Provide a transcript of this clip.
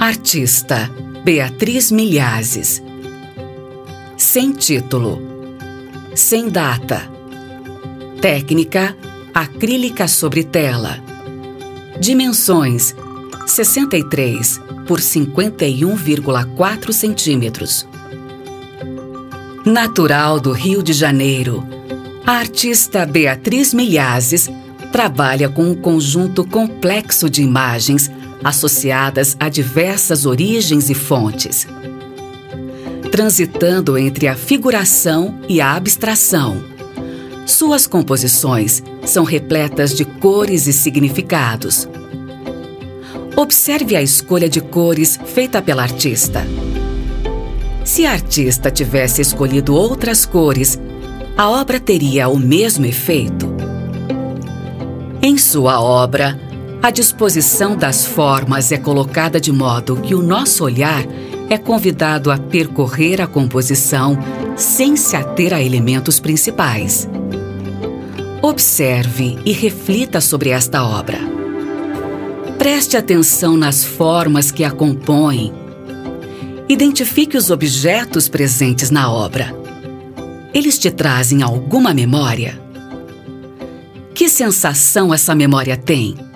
Artista Beatriz Milhazes. Sem título. Sem data. Técnica acrílica sobre tela. Dimensões 63 por 51,4 centímetros. Natural do Rio de Janeiro, a artista Beatriz Milhazes trabalha com um conjunto complexo de imagens associadas a diversas origens e fontes. Transitando entre a figuração e a abstração, suas composições são repletas de cores e significados. Observe a escolha de cores feita pela artista. Se a artista tivesse escolhido outras cores, a obra teria o mesmo efeito. Em sua obra, a disposição das formas é colocada de modo que o nosso olhar é convidado a percorrer a composição sem se ater a elementos principais. Observe e reflita sobre esta obra. Preste atenção nas formas que a compõem. Identifique os objetos presentes na obra. Eles te trazem alguma memória? Que sensação essa memória tem?